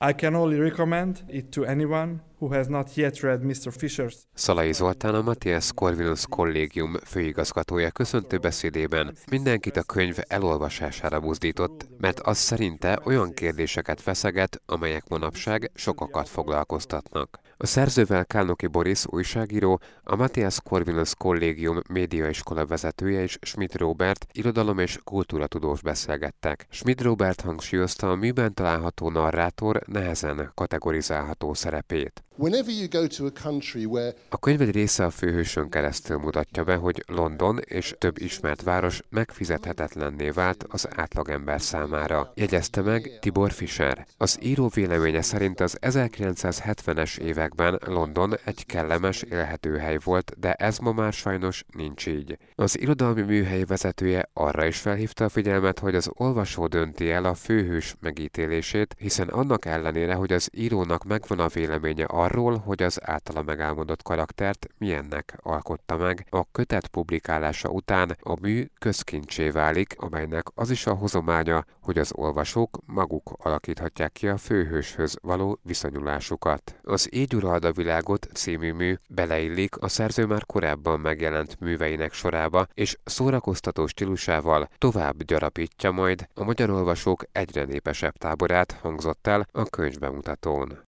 I can only recommend it to anyone who has not yet read Mr. Fisher's. Szalai Zoltán a Matthias Corvinus Kollégium főigazgatója köszöntő beszédében mindenkit a könyv elolvasására buzdított, mert az szerinte olyan kérdéseket feszeget, amelyek manapság sokakat foglalkoztatnak. A szerzővel Kálnoki Boris újságíró, a Matthias Corvinus Kollégium médiaiskola vezetője és Schmidt Robert irodalom és kultúratudós beszélgettek. Schmidt Robert hangsúlyozta a műben található narrátor nehezen kategorizálható szerepét. A könyv egy része a főhősön keresztül mutatja be, hogy London és több ismert város megfizethetetlenné vált az átlagember számára. Jegyezte meg Tibor Fischer. Az író véleménye szerint az 1970-es években London egy kellemes élhetőhely volt, de ez ma már sajnos nincs így. Az irodalmi műhely vezetője arra is felhívta a figyelmet, hogy az olvasó dönti el a főhős megítélését, hiszen annak ellenére, hogy az írónak megvan a véleménye arra, arról, hogy az általa megálmodott karaktert milyennek alkotta meg. A kötet publikálása után a mű közkincsé válik, amelynek az is a hozománya, hogy az olvasók maguk alakíthatják ki a főhőshöz való viszonyulásukat. Az Így urald a világot című mű beleillik a szerző már korábban megjelent műveinek sorába, és szórakoztató stílusával tovább gyarapítja majd a magyar olvasók egyre népesebb táborát hangzott el a könyvbemutatón.